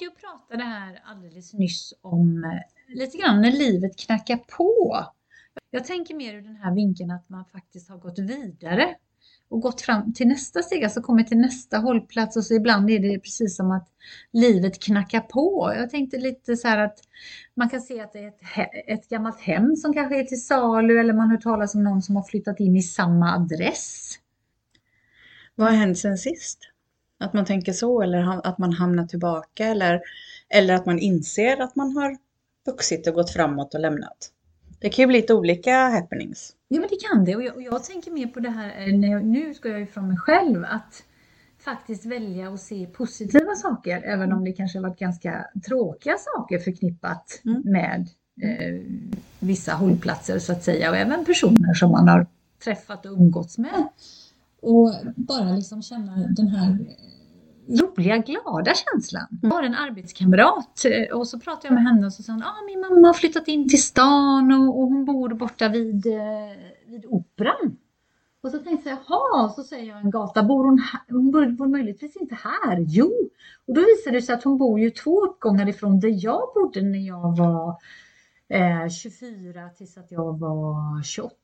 satt ju och pratade här alldeles nyss om eh, lite grann när livet knackar på. Jag tänker mer ur den här vinkeln att man faktiskt har gått vidare och gått fram till nästa steg, alltså kommit till nästa hållplats och så ibland är det precis som att livet knackar på. Jag tänkte lite så här att man kan se att det är ett, ett gammalt hem som kanske är till salu eller man hör talas om någon som har flyttat in i samma adress. Vad har hänt sen sist? Att man tänker så eller att man hamnar tillbaka eller, eller att man inser att man har vuxit och gått framåt och lämnat. Det kan ju bli lite olika happenings. Ja, men det kan det. Och jag, och jag tänker mer på det här, eh, när jag, nu ska jag ifrån mig själv, att faktiskt välja att se positiva saker, även om det kanske har varit ganska tråkiga saker förknippat mm. med eh, vissa hållplatser så att säga, och även personer som man har träffat och umgåtts med. Och bara liksom känna den här roliga, glada känslan. Jag har en arbetskamrat eh, och så pratade jag med henne och så sa hon, ah, min mamma har flyttat in till stan och, och hon bor borta vid, eh, vid Operan. Och så tänkte jag, jaha, så säger jag en gata, bor hon? Hon bor, bor möjligtvis inte här. Jo, och då visade det sig att hon bor ju två uppgångar ifrån där jag bodde när jag var eh, 24 tills att jag var 28.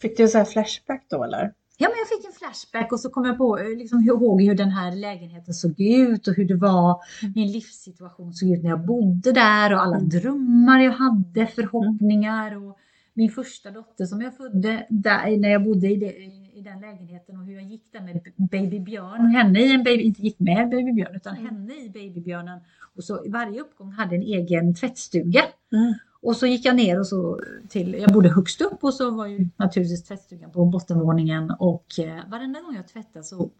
Fick du så här flashback då eller? Ja, men jag fick en flashback och så kom jag på, eh, liksom, ihåg hur den här lägenheten såg ut och hur det var, mm. min livssituation såg ut när jag bodde där och alla mm. drömmar jag hade, förhoppningar och min första dotter som jag födde där, när jag bodde i, det, i den lägenheten och hur jag gick där med babybjörn, henne i en baby, inte gick med babybjörn utan mm. henne i babybjörnen och så varje uppgång hade en egen tvättstuga. Mm. Och så gick jag ner och så till, jag bodde högst upp och så var ju naturligtvis tvättstugan på bottenvåningen och eh, varenda gång jag tvättade så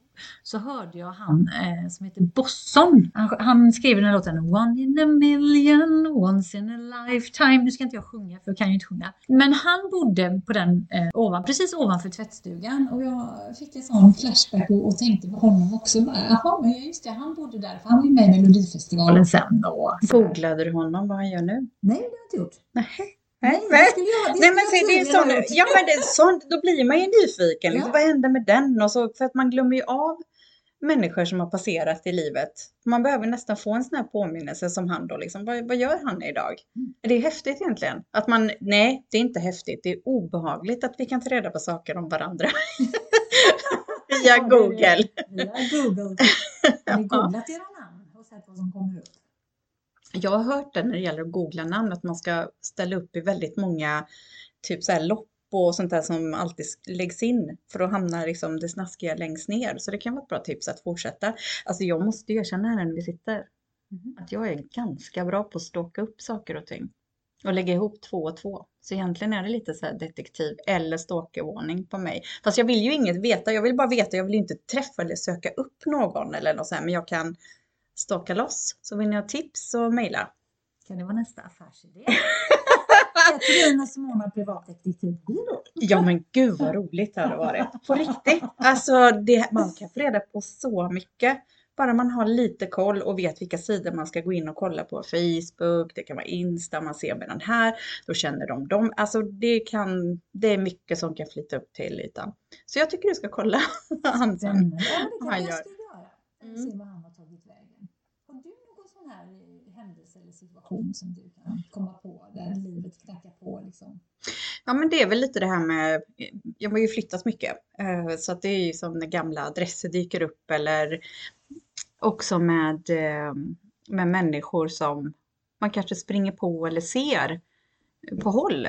så hörde jag han eh, som heter Bosson. Han, han skriver den här låten One in a million, once in a lifetime. Nu ska inte jag sjunga för jag kan ju inte sjunga. Men han bodde på den eh, ovan, precis ovanför tvättstugan och jag fick en sån flashback och, och tänkte på honom också. Jaha, men just det, han bodde där för han var ju med i Melodifestivalen sen. Och, Googlade du honom vad han gör nu? Nej, det har jag inte gjort. Nej. Nej, nej, nej men se, det är sån, ja men det är sånt, då blir man ju nyfiken. Liksom, Vad hände med den? Och så, för att man glömmer ju av människor som har passerat i livet. Man behöver nästan få en sån här påminnelse som han då. Liksom. Vad, vad gör han idag? Mm. Det är häftigt egentligen. Att man, nej, det är inte häftigt. Det är obehagligt att vi kan ta reda på saker om varandra. Via Google. Via Google. Har ni googlat era namn och sett vad som kommer upp? Jag har hört det när det gäller att googla namn, att man ska ställa upp i väldigt många typ så här lopp och sånt där som alltid läggs in för då hamnar liksom det snaskiga längst ner. Så det kan vara ett bra tips att fortsätta. Alltså jag måste erkänna här när vi sitter mm. att jag är ganska bra på att ståka upp saker och ting och lägga ihop två och två. Så egentligen är det lite så här detektiv eller stalkervarning på mig. Fast jag vill ju inget veta, jag vill bara veta, jag vill inte träffa eller söka upp någon eller något sånt, men jag kan staka loss. Så vill ni ha tips så mejla. Kan det vara nästa affärsidé? Katarina Simona privatdetektivbyrå. Ja men gud vad roligt det hade varit. På riktigt. Alltså det, man kan få reda på så mycket. Bara man har lite koll och vet vilka sidor man ska gå in och kolla på. Facebook, det kan vara Insta, man ser med den här, då känner de dem. Alltså det kan, det är mycket som kan flyta upp till ytan. Så jag tycker du ska kolla han sen. Ja, det kan jag ska göra. Mm. Se vad han har tagit vägen. Har du någon sån här eh, händelse eller situation som du kan komma på där livet knackar på? Liksom? Ja men det är väl lite det här med, eh, jag har ju flyttat mycket eh, så att det är ju som när gamla adresser dyker upp eller också med, med människor som man kanske springer på eller ser på håll.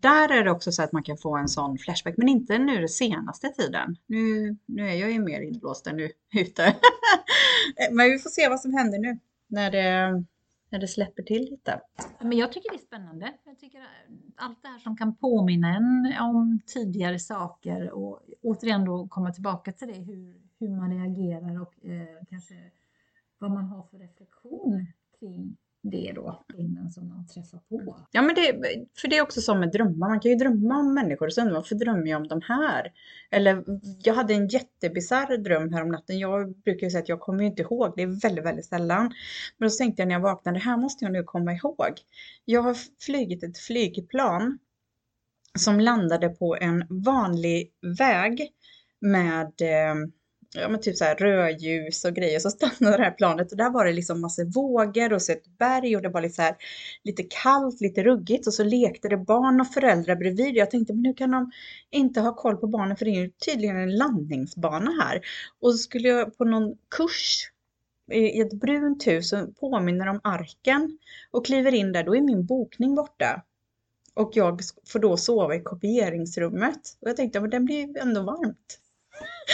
Där är det också så att man kan få en sån flashback, men inte nu den senaste tiden. Nu, nu är jag ju mer inblåst än nu ute. men vi får se vad som händer nu när det, när det släpper till lite. Men jag tycker det är spännande. Jag tycker allt det här som kan påminna en om tidigare saker och återigen då komma tillbaka till det, hur, hur man reagerar och eh, kanske vad man har för reflektion kring det då, innan som man träffar på. Ja, men det, för det är också som med drömmar. Man kan ju drömma om människor och så undrar varför drömmer jag om de här? Eller jag hade en jättebisarr dröm här om natten. Jag brukar ju säga att jag kommer ju inte ihåg. Det är väldigt, väldigt sällan. Men då tänkte jag när jag vaknade, det här måste jag nu komma ihåg. Jag har flugit ett flygplan som landade på en vanlig väg med eh, ja men typ så här rödljus och grejer. Så stannade det här planet och där var det liksom massor vågor och så ett berg och det var lite så här lite kallt, lite ruggigt och så lekte det barn och föräldrar bredvid. Jag tänkte, men nu kan de inte ha koll på barnen för det är ju tydligen en landningsbana här. Och så skulle jag på någon kurs i ett brunt hus som påminner om arken och kliver in där, då är min bokning borta. Och jag får då sova i kopieringsrummet. Och jag tänkte, men den blir ju ändå varmt.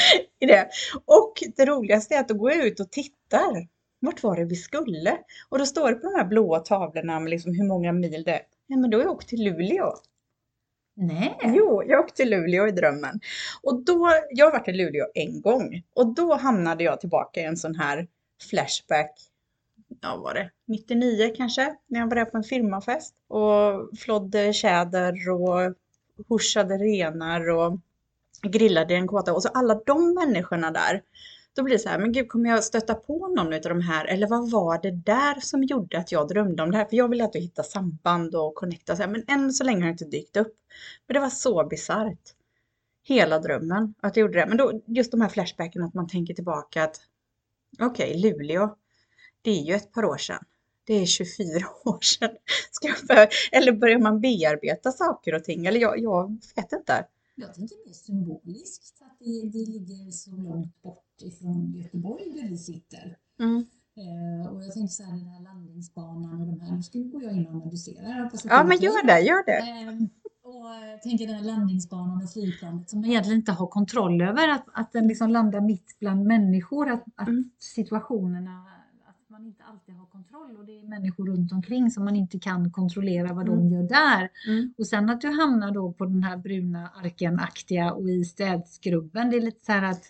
I det. Och det roligaste är att då går jag ut och tittar. Vart var det vi skulle? Och då står det på de här blåa tavlorna med liksom hur många mil det är. Ja, men då har jag åkt till Luleå. Nej. Jo, jag åkte till Luleå i drömmen. Och då, jag har varit i Luleå en gång. Och då hamnade jag tillbaka i en sån här flashback. Ja, var det 99 kanske? När jag var där på en firmafest. Och flodde tjäder och huschade renar och grillade i en kåta. Och så alla de människorna där. Då blir det så här, men gud kommer jag stöta på någon av de här? Eller vad var det där som gjorde att jag drömde om det här? För jag vill alltid hitta samband och connecta. Så här, men än så länge har det inte dykt upp. Men det var så bisarrt. Hela drömmen att jag gjorde det. Men då, just de här flashbacken att man tänker tillbaka att okej, okay, Luleå. Det är ju ett par år sedan. Det är 24 år sedan. Ska jag för, eller börjar man bearbeta saker och ting? Eller jag, jag vet inte. Jag tänker mer symboliskt, att det, det ligger så långt bort ifrån Göteborg där vi sitter. Mm. Eh, och jag tänker så här, den här landningsbanan och de här, nu ska gå jag in och analysera. Ja, men gör det, gör det. Eh, och tänker den här landningsbanan och flygplanet som man egentligen inte har kontroll över, att, att den liksom landar mitt bland människor, att, att Mm. situationerna, man inte alltid har kontroll och det är människor runt omkring som man inte kan kontrollera vad de Mm. gör där. Mm. Och sen att du hamnar då på den här bruna arkenaktiga och i städskrubben, det är lite så här att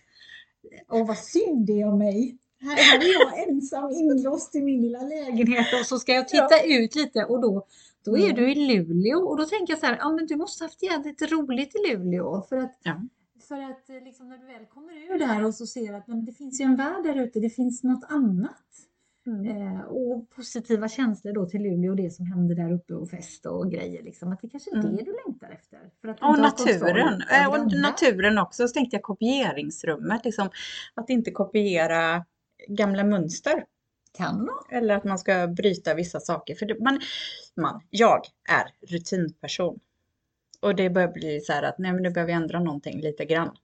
Åh vad synd det är om mig. Här, här är jag ensam inlåst i min lilla lägenhet och så ska jag titta ut lite och då, då är Mm. du i Luleå och då tänker jag så här, ja men du måste haft jävligt roligt i Luleå för att, Ja. för att eh, liksom när du väl kommer ur där och så ser att men det finns ju en värld där ute, det finns något annat. Mm. Eh, och positiva känslor då till Luleå och det som händer där uppe och fest och grejer liksom. Att det kanske är Mm. det du längtar efter. För att Och naturen. Eh, Och naturen också. Så tänkte jag kopieringsrummet. Liksom, att inte kopiera gamla mönster. Kan vara. Eller att man ska bryta vissa saker. För det, man, man, jag är rutinperson. Och det börjar bli så här att nej, men nu behöver vi ändra någonting lite grann.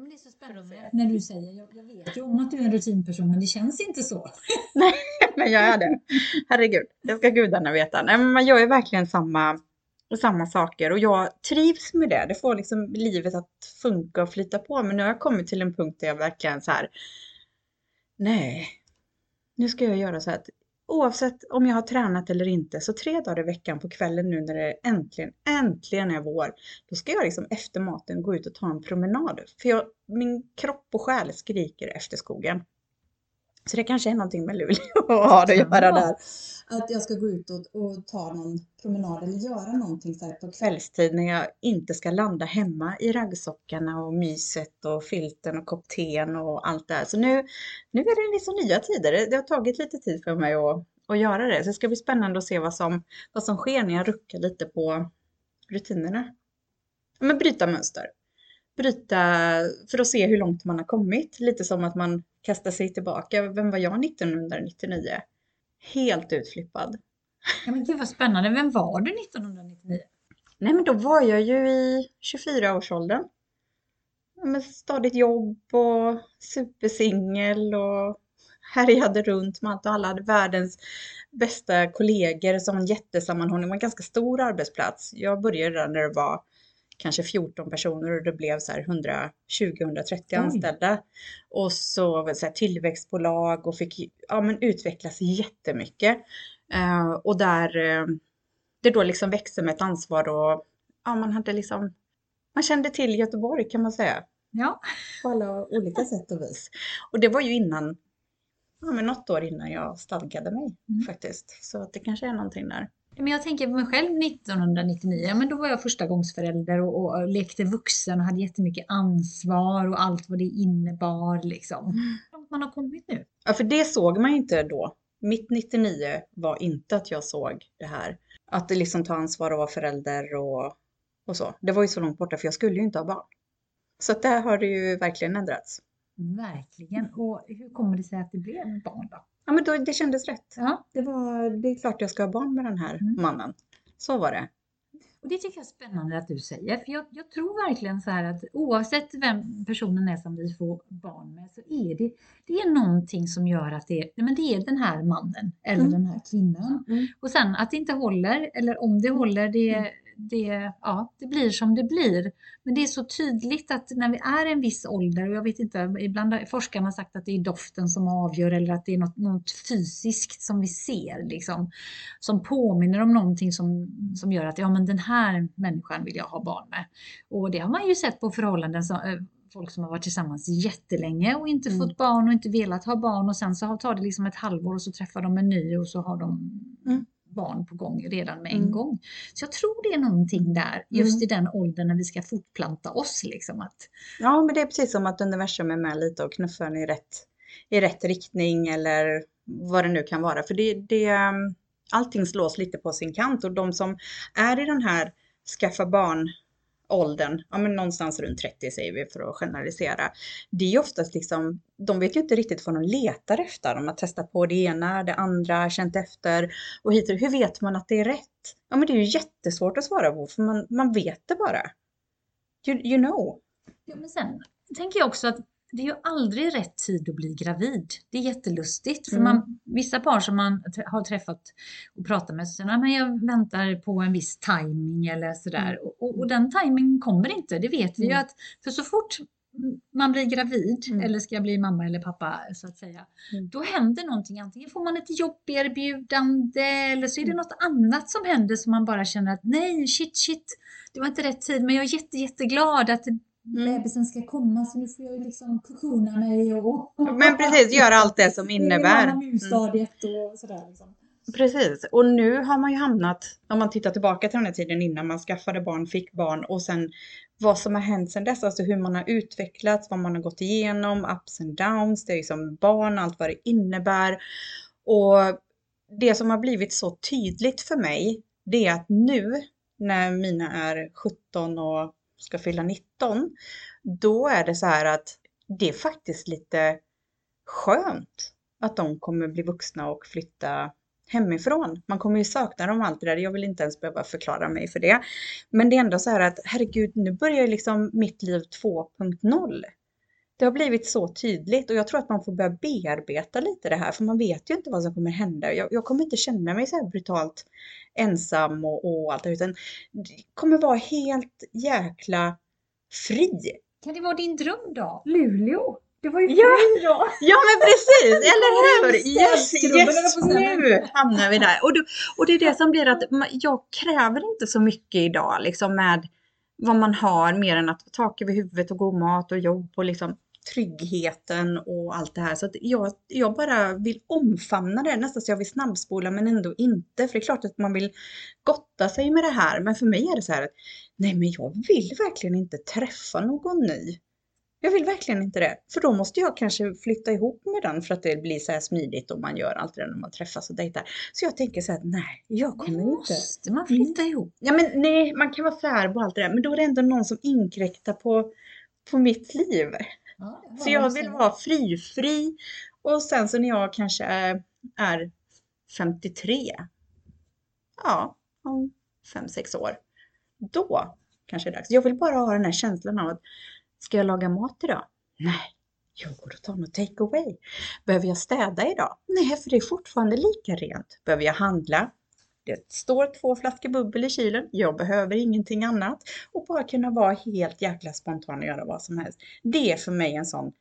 Men det är så spännande när du säger, jag, jag vet ju om att du är en rutinperson men det känns inte så. Men jag är det. Herregud, det ska gudarna veta. Nej, men man gör ju verkligen samma, samma saker och jag trivs med det. Det får liksom livet att funka och flyta på. Men nu har jag kommit till en punkt där jag verkligen så här. Nej, nu ska jag göra så här att oavsett om jag har tränat eller inte så tre dagar i veckan på kvällen nu när det äntligen, äntligen är vår. Då ska jag liksom efter maten gå ut och ta en promenad. För jag, min kropp och själ skriker efter skogen. Så det kanske är någonting med Luleå att ha det att göra där. Att jag ska gå ut och, och ta någon promenad eller göra någonting så här på. Kvällstid när jag inte ska landa hemma i raggsockarna och myset och filten och kopp teen och allt det här. Så nu, nu är det liksom nya tider. Det- har tagit lite tid för mig att, att göra det. Så det ska bli spännande att se vad som, vad som sker när jag ruckar lite på rutinerna. Men bryta mönster. Bryta för att se hur långt man har kommit. Lite som att man kastar sig tillbaka. Vem var jag 1999? Helt utflippad. Ja, men gud vad spännande. Vem var du 1999? Nej men då var jag ju i 24-årsåldern. Ja, Med stadigt jobb och supersingel och härjade runt med allt och alla hade världens bästa kollegor som en jättesammanhållning. Det var en ganska stor arbetsplats. Jag började där när det var kanske 14 personer och det blev så här 120-130 Oj. anställda. Och så, så här tillväxtbolag och fick ja, men utvecklas jättemycket. Eh, och där eh, det då liksom växte med ett ansvar och ja, man hade liksom, man kände till Göteborg kan man säga. Ja, På alla olika sätt och vis. Och det var ju innan, ja men något år innan jag stadgade mig Mm. faktiskt. Så att det kanske är någonting där. Men jag tänker på mig själv 1999. Ja, Men då var jag första gångsförälder och, och lekte vuxen och hade jättemycket ansvar och allt vad det innebar liksom. Hur långt man har kommit nu. Ja, för det såg man ju inte då. Mitt 99 var inte att jag såg det här. Att det liksom ta ansvar och vara förälder och, och så. Det var ju så långt borta för jag skulle ju inte ha barn. Så att där har det ju verkligen ändrats. Verkligen. Och hur kommer det sig att det blev barn då? Ja, men då, det kändes rätt. Ja. Det, var, det är klart jag ska ha barn med den här Mm. mannen. Så var det. Och det tycker jag är spännande att du säger, för jag, jag tror verkligen så här att oavsett vem personen är som vi får barn med så är det, det är någonting som gör att det är, men det är den här mannen eller Mm. den här kvinnan. Mm. Och sen att det inte håller, eller om det håller, det, Mm. Det, ja, det blir som det blir. Men det är så tydligt att när vi är en viss ålder, och jag vet inte, ibland har forskarna sagt att det är doften som avgör eller att det är något, något fysiskt som vi ser, liksom, som påminner om någonting som, som gör att ja, men den här människan vill jag ha barn med. Och det har man ju sett på förhållanden som eh, folk som har varit tillsammans jättelänge och inte Mm. fått barn och inte velat ha barn och sen så har- tar det liksom ett halvår och så träffar de en ny och så har de Mm. Barn på gång redan med en Mm. gång. Så jag tror det är någonting där, just i den åldern när vi ska fortplanta oss. Liksom, att, Ja, men det är precis som att universum är med lite och knuffar en i rätt, i rätt riktning eller vad det nu kan vara. För det, det, um, allting slås lite på sin kant och de som är i den här skaffa barn åldern, ja men någonstans runt 30 säger vi för att generalisera. Det är ju oftast liksom, de vet ju inte riktigt vad de letar efter. De har testat på det ena, det andra, känt efter och hit och Hur vet man att det är rätt? Ja men det är ju jättesvårt att svara på för man, man vet det bara. You, you know. ja, men sen tänker jag också att det är ju aldrig rätt tid att bli gravid. Det är jättelustigt. För Mm. man, vissa par som man har träffat och pratat med säger att jag väntar på en viss timing eller sådär. Och, och, och den timingen kommer inte, det vet vi ju Mm. att för så fort man blir gravid Mm. eller ska bli mamma eller pappa så att säga. Mm. Då händer någonting. Antingen får man ett jobberbjudande eller så är det Mm. något annat som händer som man bara känner att nej, shit, shit. Det var inte rätt tid men jag är jätte, jätteglad att Mm. Bebisen ska komma så nu får jag liksom kokona mig och... Men precis, gör allt det som innebär. Mm. Och sådär liksom. Precis, och nu har man ju hamnat, om man tittar tillbaka till den här tiden innan man skaffade barn, fick barn och sen vad som har hänt sedan dess, alltså hur man har utvecklats, vad man har gått igenom, ups and downs, det är liksom barn, allt vad det innebär. Och det som har blivit så tydligt för mig, det är att nu när mina är 17 och ska fylla 19, då är det så här att det är faktiskt lite skönt att de kommer bli vuxna och flytta hemifrån. Man kommer ju sakna dem allt det där. Jag vill inte ens behöva förklara mig för det. Men det är ändå så här att herregud, nu börjar liksom mitt liv 2.0. Det har blivit så tydligt och jag tror att man får börja bearbeta lite det här för man vet ju inte vad som kommer hända. Jag, jag kommer inte känna mig så här brutalt ensam och, och allt det utan det kommer vara helt jäkla fri. Kan det vara din dröm då? Luleå? Det var ju Ja. fri då! Ja men precis, eller hur? Yes, yes, nu hamnar vi där. Och, då, och det är det som blir att jag kräver inte så mycket idag liksom med vad man har mer än att tak över huvudet och god mat och jobb och liksom tryggheten och allt det här. Så att jag, jag bara vill omfamna det, nästan så jag vill snabbspola men ändå inte. För det är klart att man vill gotta sig med det här. Men för mig är det så här att nej men jag vill verkligen inte träffa någon ny. Jag vill verkligen inte det. För då måste jag kanske flytta ihop med den för att det blir så här smidigt och man gör allt det där när man träffas och dejtar. Så jag tänker så här, nej, jag kommer inte. måste man flytta ihop. Ja men nej, man kan vara särbo och allt det där, men då är det ändå någon som inkräktar på, på mitt liv. Ja, Så jag vill vara fri-fri. Och sen så när jag kanske är, är 53, ja, om 5-6 år, då kanske det är dags. Jag vill bara ha den här känslan av att, ska jag laga mat idag? Nej, jag går och tar något take away. Behöver jag städa idag? Nej, för det är fortfarande lika rent. Behöver jag handla? Det står två flaskor bubbel i kylen. Jag behöver ingenting annat. Och bara kunna vara helt jäkla spontan och göra vad som helst. Det är för mig en sån,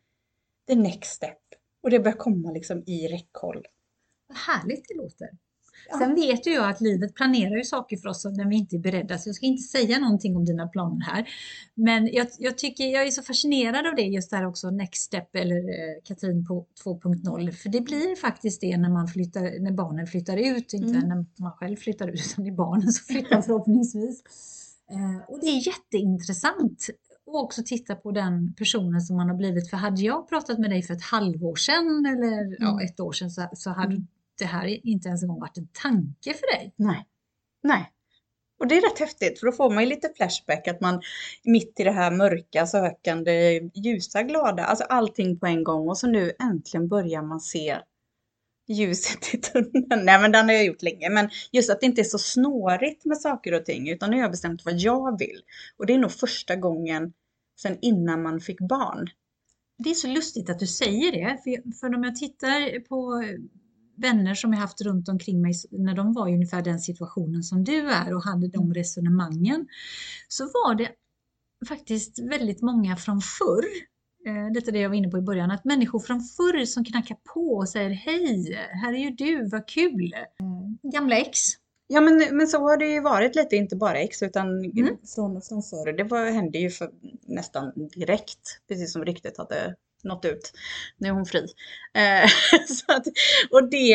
the next step. Och det börjar komma liksom i räckhåll. Vad härligt det låter. Ja. Sen vet ju jag att livet planerar ju saker för oss när vi inte är beredda, så jag ska inte säga någonting om dina planer här. Men jag, jag tycker jag är så fascinerad av det just där också, Next Step eller eh, Katrin på 2.0. För det blir faktiskt det när man flyttar, när barnen flyttar ut, inte Mm. när man själv flyttar ut, utan det är barnen som flyttar förhoppningsvis. Eh, och det är jätteintressant och också titta på den personen som man har blivit. För hade jag pratat med dig för ett halvår sedan eller ja, Mm. ett år sedan så, så hade Mm. Det här inte ens en gång varit en tanke för dig. Nej, nej. Och det är rätt häftigt för då får man ju lite flashback att man mitt i det här mörka, sökande, ljusa, glada, alltså allting på en gång och så nu äntligen börjar man se ljuset i tunneln. Nej men den har jag gjort länge men just att det inte är så snårigt med saker och ting utan nu har jag bestämt vad jag vill. Och det är nog första gången sen innan man fick barn. Det är så lustigt att du säger det, för, för om jag tittar på vänner som jag haft runt omkring mig när de var i ungefär den situationen som du är och hade de resonemangen, så var det faktiskt väldigt många från förr, eh, lite det jag var inne på i början, att människor från förr som knackar på och säger hej, här är ju du, vad kul! Gamla ex. Ja men, men så har det ju varit lite, inte bara ex utan Mm. från, från förr. Det var, hände ju för, nästan direkt, precis som ryktet hade nått ut. Nu är hon fri. Eh, så att, och det,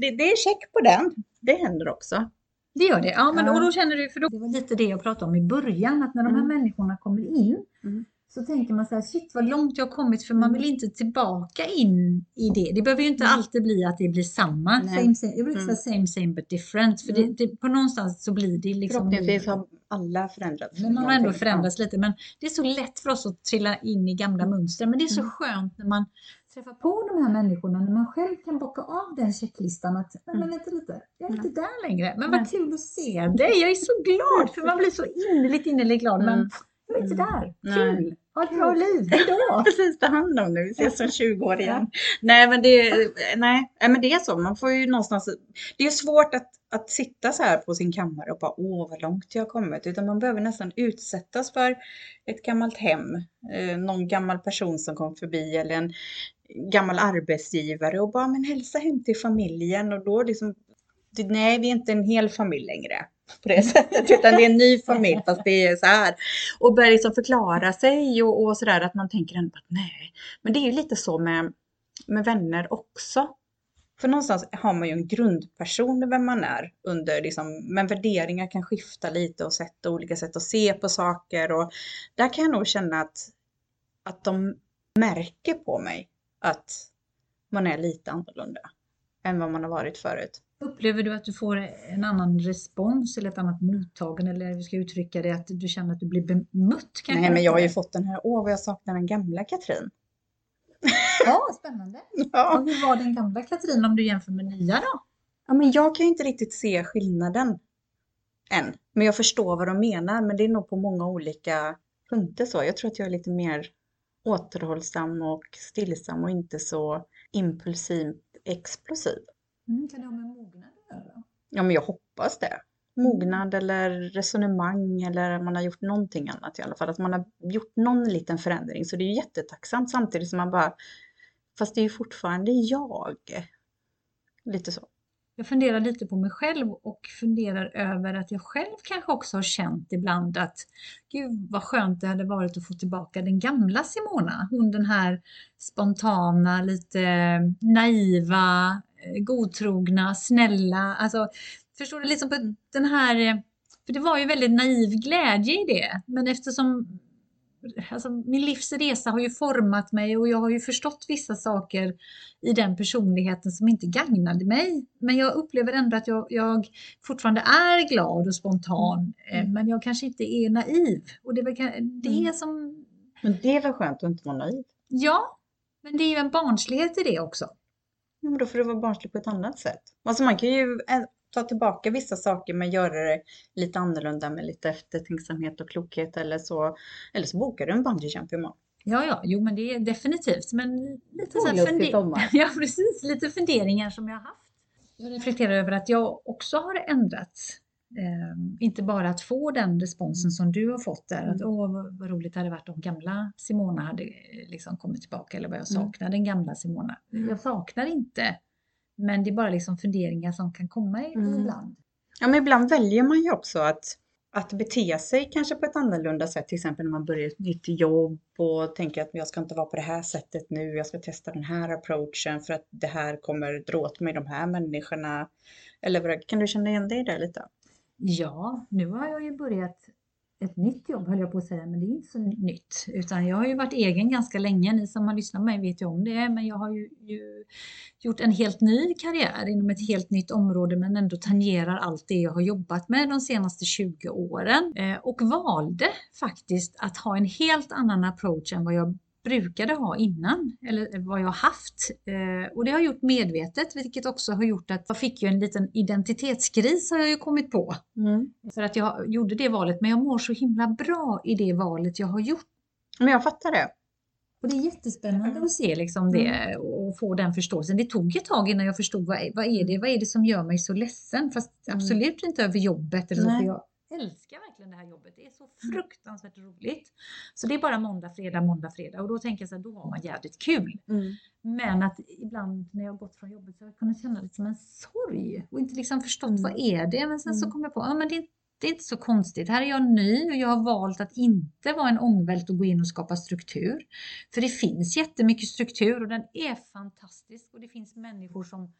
det, det är check på den. Det händer också. Det gör det. Ja, men Ja. och då känner du, för då, det var lite det jag pratade om i början, att när de här Mm. människorna kommer in Mm. Så tänker man så här, shit vad långt jag har kommit för man Mm. vill inte tillbaka in i det. Det behöver ju inte Mm. alltid bli att det blir samma, Nej. same, same, jag brukar Mm. säga same same but different, för Mm. det, det, på någonstans så blir det liksom Förhoppningsvis har alla förändrats. men man har ändå förändrats lite. Men det är så lätt för oss att trilla in i gamla mönster. Men det är så Mm. skönt när man träffar på de här människorna, när man själv kan bocka av den checklistan att nej men Mm. vänta lite, jag är Mm. inte där längre. Men vad kul att se dig, jag är så glad för man blir så innerligt innerligt glad. Men Mm. jag är inte Mm. där, kul, ha ett bra liv, hejdå! precis ta hand om nu. Vi ses om 20 år igen. Nej, men det, nej, men det är så. Man får ju någonstans. Det är svårt att, att sitta så här på sin kammare och bara åh vad långt jag har kommit. Utan man behöver nästan utsättas för ett gammalt hem. Eh, någon gammal person som kom förbi eller en gammal arbetsgivare och bara men hälsa hem till familjen och då liksom. Nej, vi är inte en hel familj längre på det sättet, utan det är en ny familj fast det är så här. Och börjar liksom förklara sig och, och sådär att man tänker ändå att nej. Men det är ju lite så med, med vänner också. För någonstans har man ju en grundperson vem man är under liksom, men värderingar kan skifta lite och sätt olika sätt att se på saker och där kan jag nog känna att, att de märker på mig att man är lite annorlunda än vad man har varit förut. Upplever du att du får en annan respons eller ett annat mottagande eller hur ska jag uttrycka det, att du känner att du blir bemött? kanske? Nej men jag har ju fått den här, åh vad jag saknar den gamla Katrin. Ja, spännande. Ja. Och hur var den gamla Katrin om du jämför med nya då? Ja, men jag kan ju inte riktigt se skillnaden än. Men jag förstår vad de menar, men det är nog på många olika punkter så. Jag tror att jag är lite mer återhållsam och stillsam och inte så impulsivt explosiv. Mm, kan det ha med mognad att göra? Ja, men jag hoppas det. Mognad eller resonemang eller man har gjort någonting annat i alla fall. Att man har gjort någon liten förändring. Så det är ju jättetacksamt samtidigt som man bara, fast det är ju fortfarande jag. Lite så. Jag funderar lite på mig själv och funderar över att jag själv kanske också har känt ibland att gud vad skönt det hade varit att få tillbaka den gamla Simona. Hon den här spontana, lite naiva, godtrogna, snälla. Alltså, förstår du, liksom på den här, eh, för det var ju väldigt naiv glädje i det. Men eftersom alltså, min livsresa har ju format mig och jag har ju förstått vissa saker i den personligheten som inte gagnade mig. Men jag upplever ändå att jag, jag fortfarande är glad och spontan. eh, Men jag kanske inte är naiv. Och det är väl det Mm. som... Men det är väl skönt att inte vara naiv? Ja, men det är ju en barnslighet i det också. Ja, men då får det vara barnsligt på ett annat sätt. Alltså man kan ju ä- ta tillbaka vissa saker men göra det lite annorlunda med lite eftertänksamhet och klokhet eller så. Eller så bokar du en bungyjump imorgon. Ja, ja, jo men det är definitivt. Men lite så funder-. Ja, precis. Lite funderingar som jag har haft. Jag reflekterar över att jag också har ändrats. Eh, inte bara att få den responsen som du har fått där. Att åh, vad, roligt det hade varit om gamla Simona hade eh, liksom kommit tillbaka. Eller vad jag Mm. saknar den gamla Simona. Mm. Jag saknar inte. Men det är bara liksom funderingar som kan komma Mm. ibland. Ja men ibland väljer man ju också att, att bete sig kanske på ett annorlunda sätt. Till exempel när man börjar ett nytt jobb och tänker att jag ska inte vara på det här sättet nu. Jag ska testa den här approachen för att det här kommer dra åt mig de här människorna. Eller kan du känna igen dig i det lite? Ja, nu har jag ju börjat ett nytt jobb höll jag på att säga, men det är inte så nytt. Utan jag har ju varit egen ganska länge, ni som har lyssnat på mig vet ju om det, men jag har ju, ju gjort en helt ny karriär inom ett helt nytt område men ändå tangerar allt det jag har jobbat med de senaste 20 åren. Eh, och valde faktiskt att ha en helt annan approach än vad jag brukade ha innan eller vad jag haft. Eh, och det har jag gjort medvetet vilket också har gjort att jag fick ju en liten identitetskris har jag ju kommit på. Mm. För att jag gjorde det valet men jag mår så himla bra i det valet jag har gjort. Men jag fattar det. Och det är jättespännande att se liksom det mm. och få den förståelsen. Det tog ett tag innan jag förstod vad, vad, är, det, vad är det som gör mig så ledsen? Fast mm. absolut inte över jobbet eller så. Jag älskar verkligen det här jobbet. Det är så mm. fruktansvärt roligt. Så det är bara måndag, fredag, måndag, fredag och då tänker jag så här, då har man jävligt kul. Mm. Men att ibland när jag gått från jobbet så har jag kunnat känna det som en sorg och inte liksom förstått mm. vad är det? Men sen så mm. kom jag på, ja men det, det är inte så konstigt. Här är jag ny och jag har valt att inte vara en ångvält och gå in och skapa struktur. För det finns jättemycket struktur och den är fantastisk och det finns människor som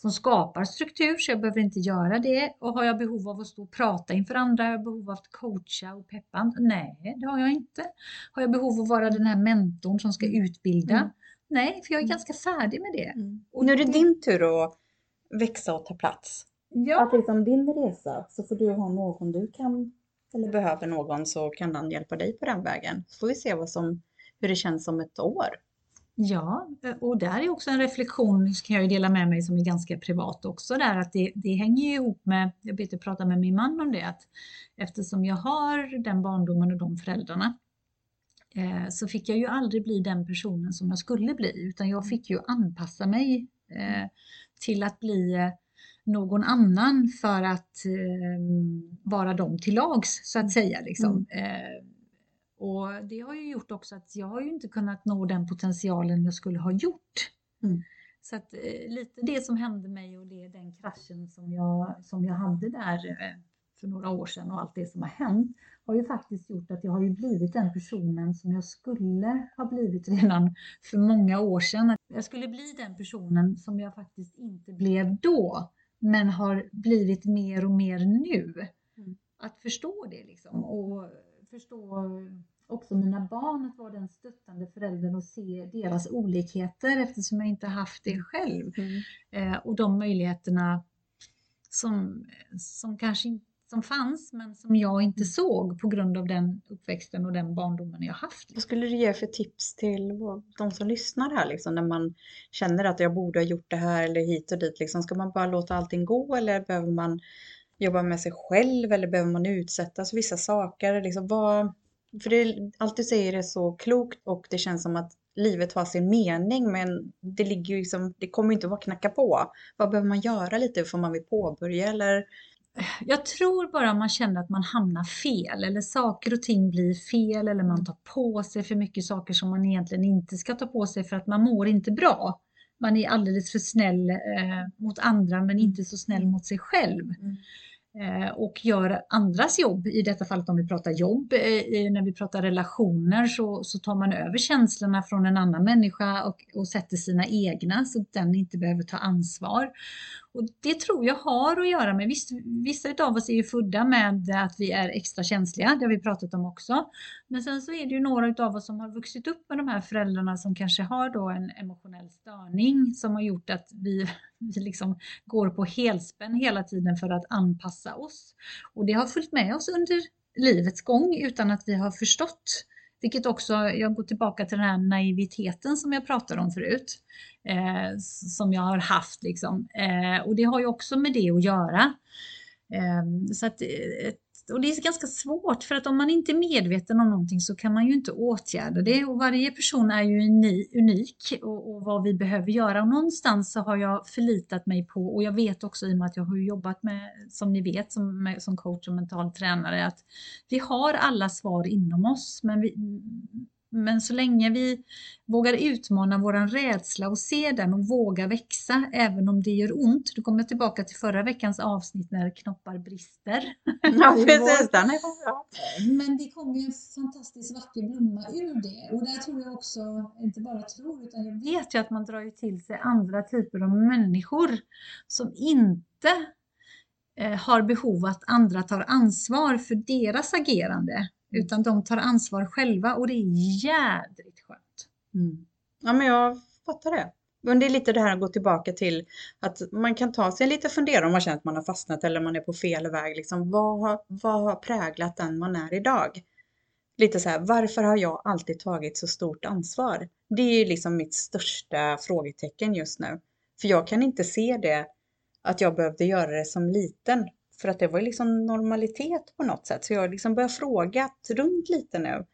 som skapar struktur så jag behöver inte göra det. Och har jag behov av att stå och prata inför andra? Har jag behov av att coacha och peppa? Nej, det har jag inte. Har jag behov av att vara den här mentorn som ska utbilda? Mm. Nej, för jag är mm. ganska färdig med det. Mm. Och nu är det din tur att växa och ta plats. Ja. Att liksom din resa så får du ha någon du kan eller behöver någon så kan den hjälpa dig på den vägen. Så får vi se vad som, hur det känns om ett år. Ja, och där är också en reflektion, kan jag ju dela med mig, som är ganska privat också där, att det, det hänger ju ihop med, jag ber prata med min man om det, att eftersom jag har den barndomen och de föräldrarna, eh, så fick jag ju aldrig bli den personen som jag skulle bli, utan jag fick ju anpassa mig eh, till att bli eh, någon annan för att eh, vara dem till lags, så att säga. Liksom. Mm. Och det har ju gjort också att jag har ju inte kunnat nå den potentialen jag skulle ha gjort. Mm. Så att eh, lite det som hände mig och det, den kraschen som jag, som jag hade där eh, för några år sedan och allt det som har hänt har ju faktiskt gjort att jag har ju blivit den personen som jag skulle ha blivit redan för många år sedan. Jag skulle bli den personen som jag faktiskt inte blev då, men har blivit mer och mer nu. Mm. Att förstå det liksom och förstå också mina barn att vara den stöttande föräldern och se deras olikheter eftersom jag inte haft det själv. Mm. Eh, och de möjligheterna som, som kanske som fanns men som jag inte såg på grund av den uppväxten och den barndomen jag haft. Vad skulle du ge för tips till de som lyssnar här liksom, när man känner att jag borde ha gjort det här eller hit och dit? Liksom, ska man bara låta allting gå eller behöver man jobba med sig själv eller behöver man utsättas för vissa saker? Liksom, vad, för det, allt du säger är så klokt och det känns som att livet har sin mening men det ligger ju liksom, det kommer ju inte att vara knacka på. Vad behöver man göra lite för man vill påbörja eller? Jag tror bara man känner att man hamnar fel eller saker och ting blir fel eller man tar på sig för mycket saker som man egentligen inte ska ta på sig för att man mår inte bra. Man är alldeles för snäll eh, mot andra men inte så snäll mot sig själv. Mm. Eh, och gör andras jobb, i detta fallet om vi pratar jobb, eh, när vi pratar relationer så, så tar man över känslorna från en annan människa och, och sätter sina egna så att den inte behöver ta ansvar. Och det tror jag har att göra med, visst, vissa av oss är ju födda med att vi är extra känsliga, det har vi pratat om också. Men sen så är det ju några av oss som har vuxit upp med de här föräldrarna som kanske har då en emotionell störning som har gjort att vi, vi liksom går på helspänn hela tiden för att anpassa oss. Och det har följt med oss under livets gång utan att vi har förstått vilket också, jag går tillbaka till den här naiviteten som jag pratade om förut, eh, som jag har haft liksom. Eh, och det har ju också med det att göra. Eh, så att ett och det är ganska svårt för att om man inte är medveten om någonting så kan man ju inte åtgärda det. Och varje person är ju unik. Och, och, vad vi behöver göra. Och någonstans så har jag förlitat mig på och jag vet också i och med att jag har jobbat med, som ni vet, som, som coach och mental tränare att vi har alla svar inom oss. Men vi, men så länge vi vågar utmana våran rädsla och se den och våga växa även om det gör ont. Du kommer tillbaka till förra veckans avsnitt när knoppar brister. Ja, precis. Den är bra. Men det kommer ju en fantastiskt vacker blomma ur det. Och där tror jag också, inte bara tror, utan jag vet ju att man drar ju till sig andra typer av människor som inte eh, har behov att andra tar ansvar för deras agerande. Utan de tar ansvar själva och det är jädrigt skönt. Mm. Ja, men jag fattar det. Men det är lite det här att gå tillbaka till att man kan ta sig lite fundera om man känner att man har fastnat eller man är på fel väg. Liksom, vad, har, vad har präglat den man är idag? Lite så här, varför har jag alltid tagit så stort ansvar? Det är ju liksom mitt största frågetecken just nu. För jag kan inte se det, att jag behövde göra det som liten. För att det var liksom normalitet på något sätt. Så jag liksom börjar fråga runt lite nu.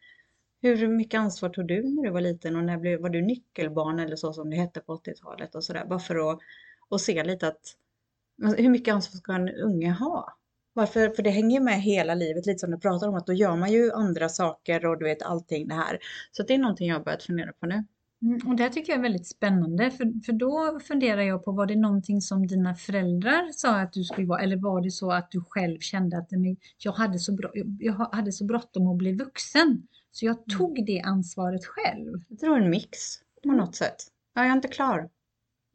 Hur mycket ansvar tog du när du var liten och när blev, var du nyckelbarn eller så som det hette på 80-talet och sådär. Bara för att och se lite att alltså, hur mycket ansvar ska en unge ha? Varför? För det hänger med hela livet, lite som du pratar om, att då gör man ju andra saker och du vet allting det här. Så det är någonting jag har börjat fundera på nu. Mm, och det tycker jag är väldigt spännande för, för då funderar jag på var det någonting som dina föräldrar sa att du skulle vara eller var det så att du själv kände att jag hade så, bra, jag hade så bråttom att bli vuxen så jag Mm. tog det ansvaret själv. Jag tror en mix på något sätt. Ja, jag är inte klar.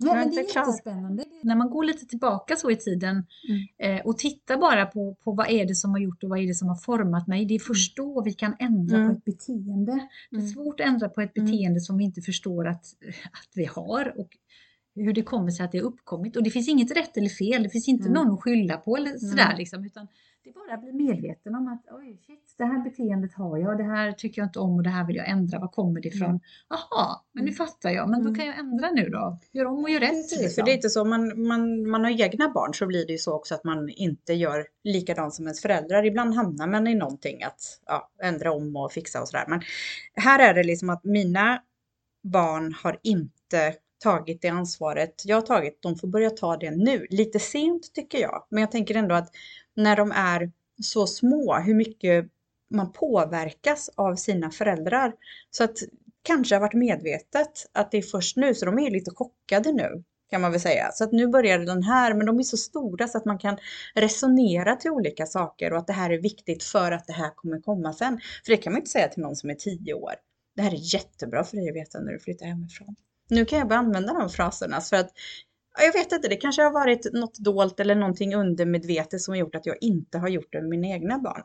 Ja, men det är jättespännande. När man går lite tillbaka så i tiden Mm. eh, och tittar bara på, på vad är det som har gjort och vad är det som har format mig. Det är först då vi kan ändra Mm. på ett beteende. Det är Mm. svårt att ändra på ett Mm. beteende som vi inte förstår att, att vi har och hur det kommer sig att det har uppkommit. Och det finns inget rätt eller fel, det finns inte Mm. någon att skylla på eller sådär Mm. liksom, utan det är bara bli medveten om att oj, shit, det här beteendet har jag, det här tycker jag inte om och det här vill jag ändra. Var kommer det ifrån? Mm. Jaha, men nu fattar jag, men då Mm. kan jag ändra nu då. Gör om och gör rätt. Precis, för liksom. det är inte så, man, man, man har egna barn så blir det ju så också att man inte gör likadant som ens föräldrar. Ibland hamnar man i någonting att ja, ändra om och fixa och sådär. Men här är det liksom att mina barn har inte tagit det ansvaret jag har tagit. De får börja ta det nu. Lite sent tycker jag. Men jag tänker ändå att när de är så små, hur mycket man påverkas av sina föräldrar. Så att kanske har varit medvetet att det är först nu, så de är lite chockade nu kan man väl säga. Så att nu börjar den här, men de är så stora så att man kan resonera till olika saker och att det här är viktigt för att det här kommer komma sen. För det kan man inte säga till någon som är tio år. Det här är jättebra för dig att veta när du flyttar hemifrån. Nu kan jag börja använda de fraserna för att jag vet inte, det kanske har varit något dolt eller någonting undermedvetet som har gjort att jag inte har gjort det med mina egna barn.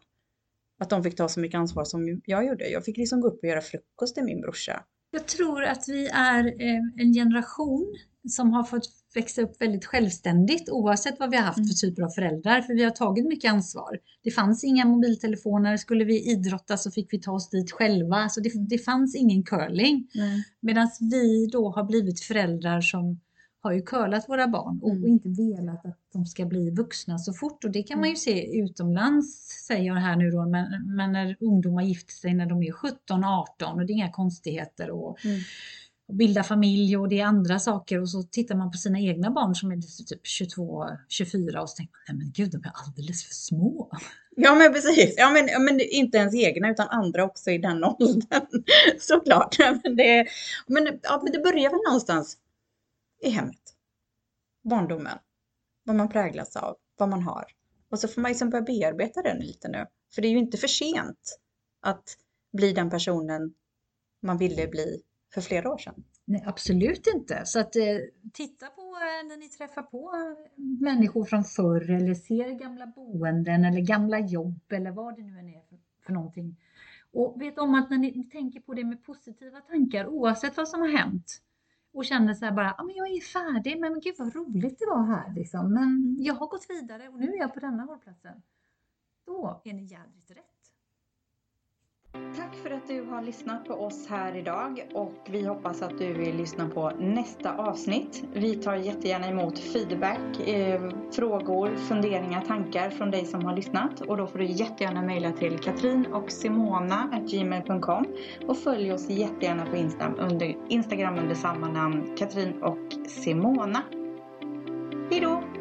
Att de fick ta så mycket ansvar som jag gjorde. Jag fick liksom gå upp och göra frukost till min brorsa. Jag tror att vi är eh, en generation som har fått växa upp väldigt självständigt oavsett vad vi har haft Mm. för typer av föräldrar. För vi har tagit mycket ansvar. Det fanns inga mobiltelefoner. Skulle vi idrotta så fick vi ta oss dit själva. Alltså det, det fanns ingen curling. Medan vi då har blivit föräldrar som har ju curlat våra barn och Mm. inte velat att de ska bli vuxna så fort. Och det kan man ju se utomlands, säger jag här nu då, men, men när ungdomar gifter sig när de är 17, 18 och det är inga konstigheter. Och, Mm. och bilda familj och det är andra saker och så tittar man på sina egna barn som är typ 22, 24 och så tänker man, nej men gud de är alldeles för små. Ja men precis, ja, men, men inte ens egna utan andra också i den åldern. Såklart. Men det, men, ja, men det börjar väl någonstans i hemmet. Barndomen. Vad man präglas av, vad man har. Och så får man liksom börja bearbeta den lite nu. För det är ju inte för sent att bli den personen man ville bli för flera år sedan. Nej, absolut inte. Så att eh, titta på eh, när ni träffar på eh, människor från förr eller ser gamla boenden eller gamla jobb eller vad det nu än är för, för någonting. Och vet om att när ni, ni tänker på det med positiva tankar oavsett vad som har hänt och känner så här bara, ah, men jag är färdig, men, men gud vad roligt det var här liksom. Men jag har gått vidare och nu är jag på denna hållplatsen. Då är ni jädrigt rätt. Tack för att du har lyssnat på oss här idag och vi hoppas att du vill lyssna på nästa avsnitt. Vi tar jättegärna emot feedback, eh, frågor, funderingar, tankar från dig som har lyssnat och då får du jättegärna mejla till katrin och simona.gmail.com och följ oss jättegärna på Instagram under, Instagram under samma namn Katrin och Simona. Hejdå!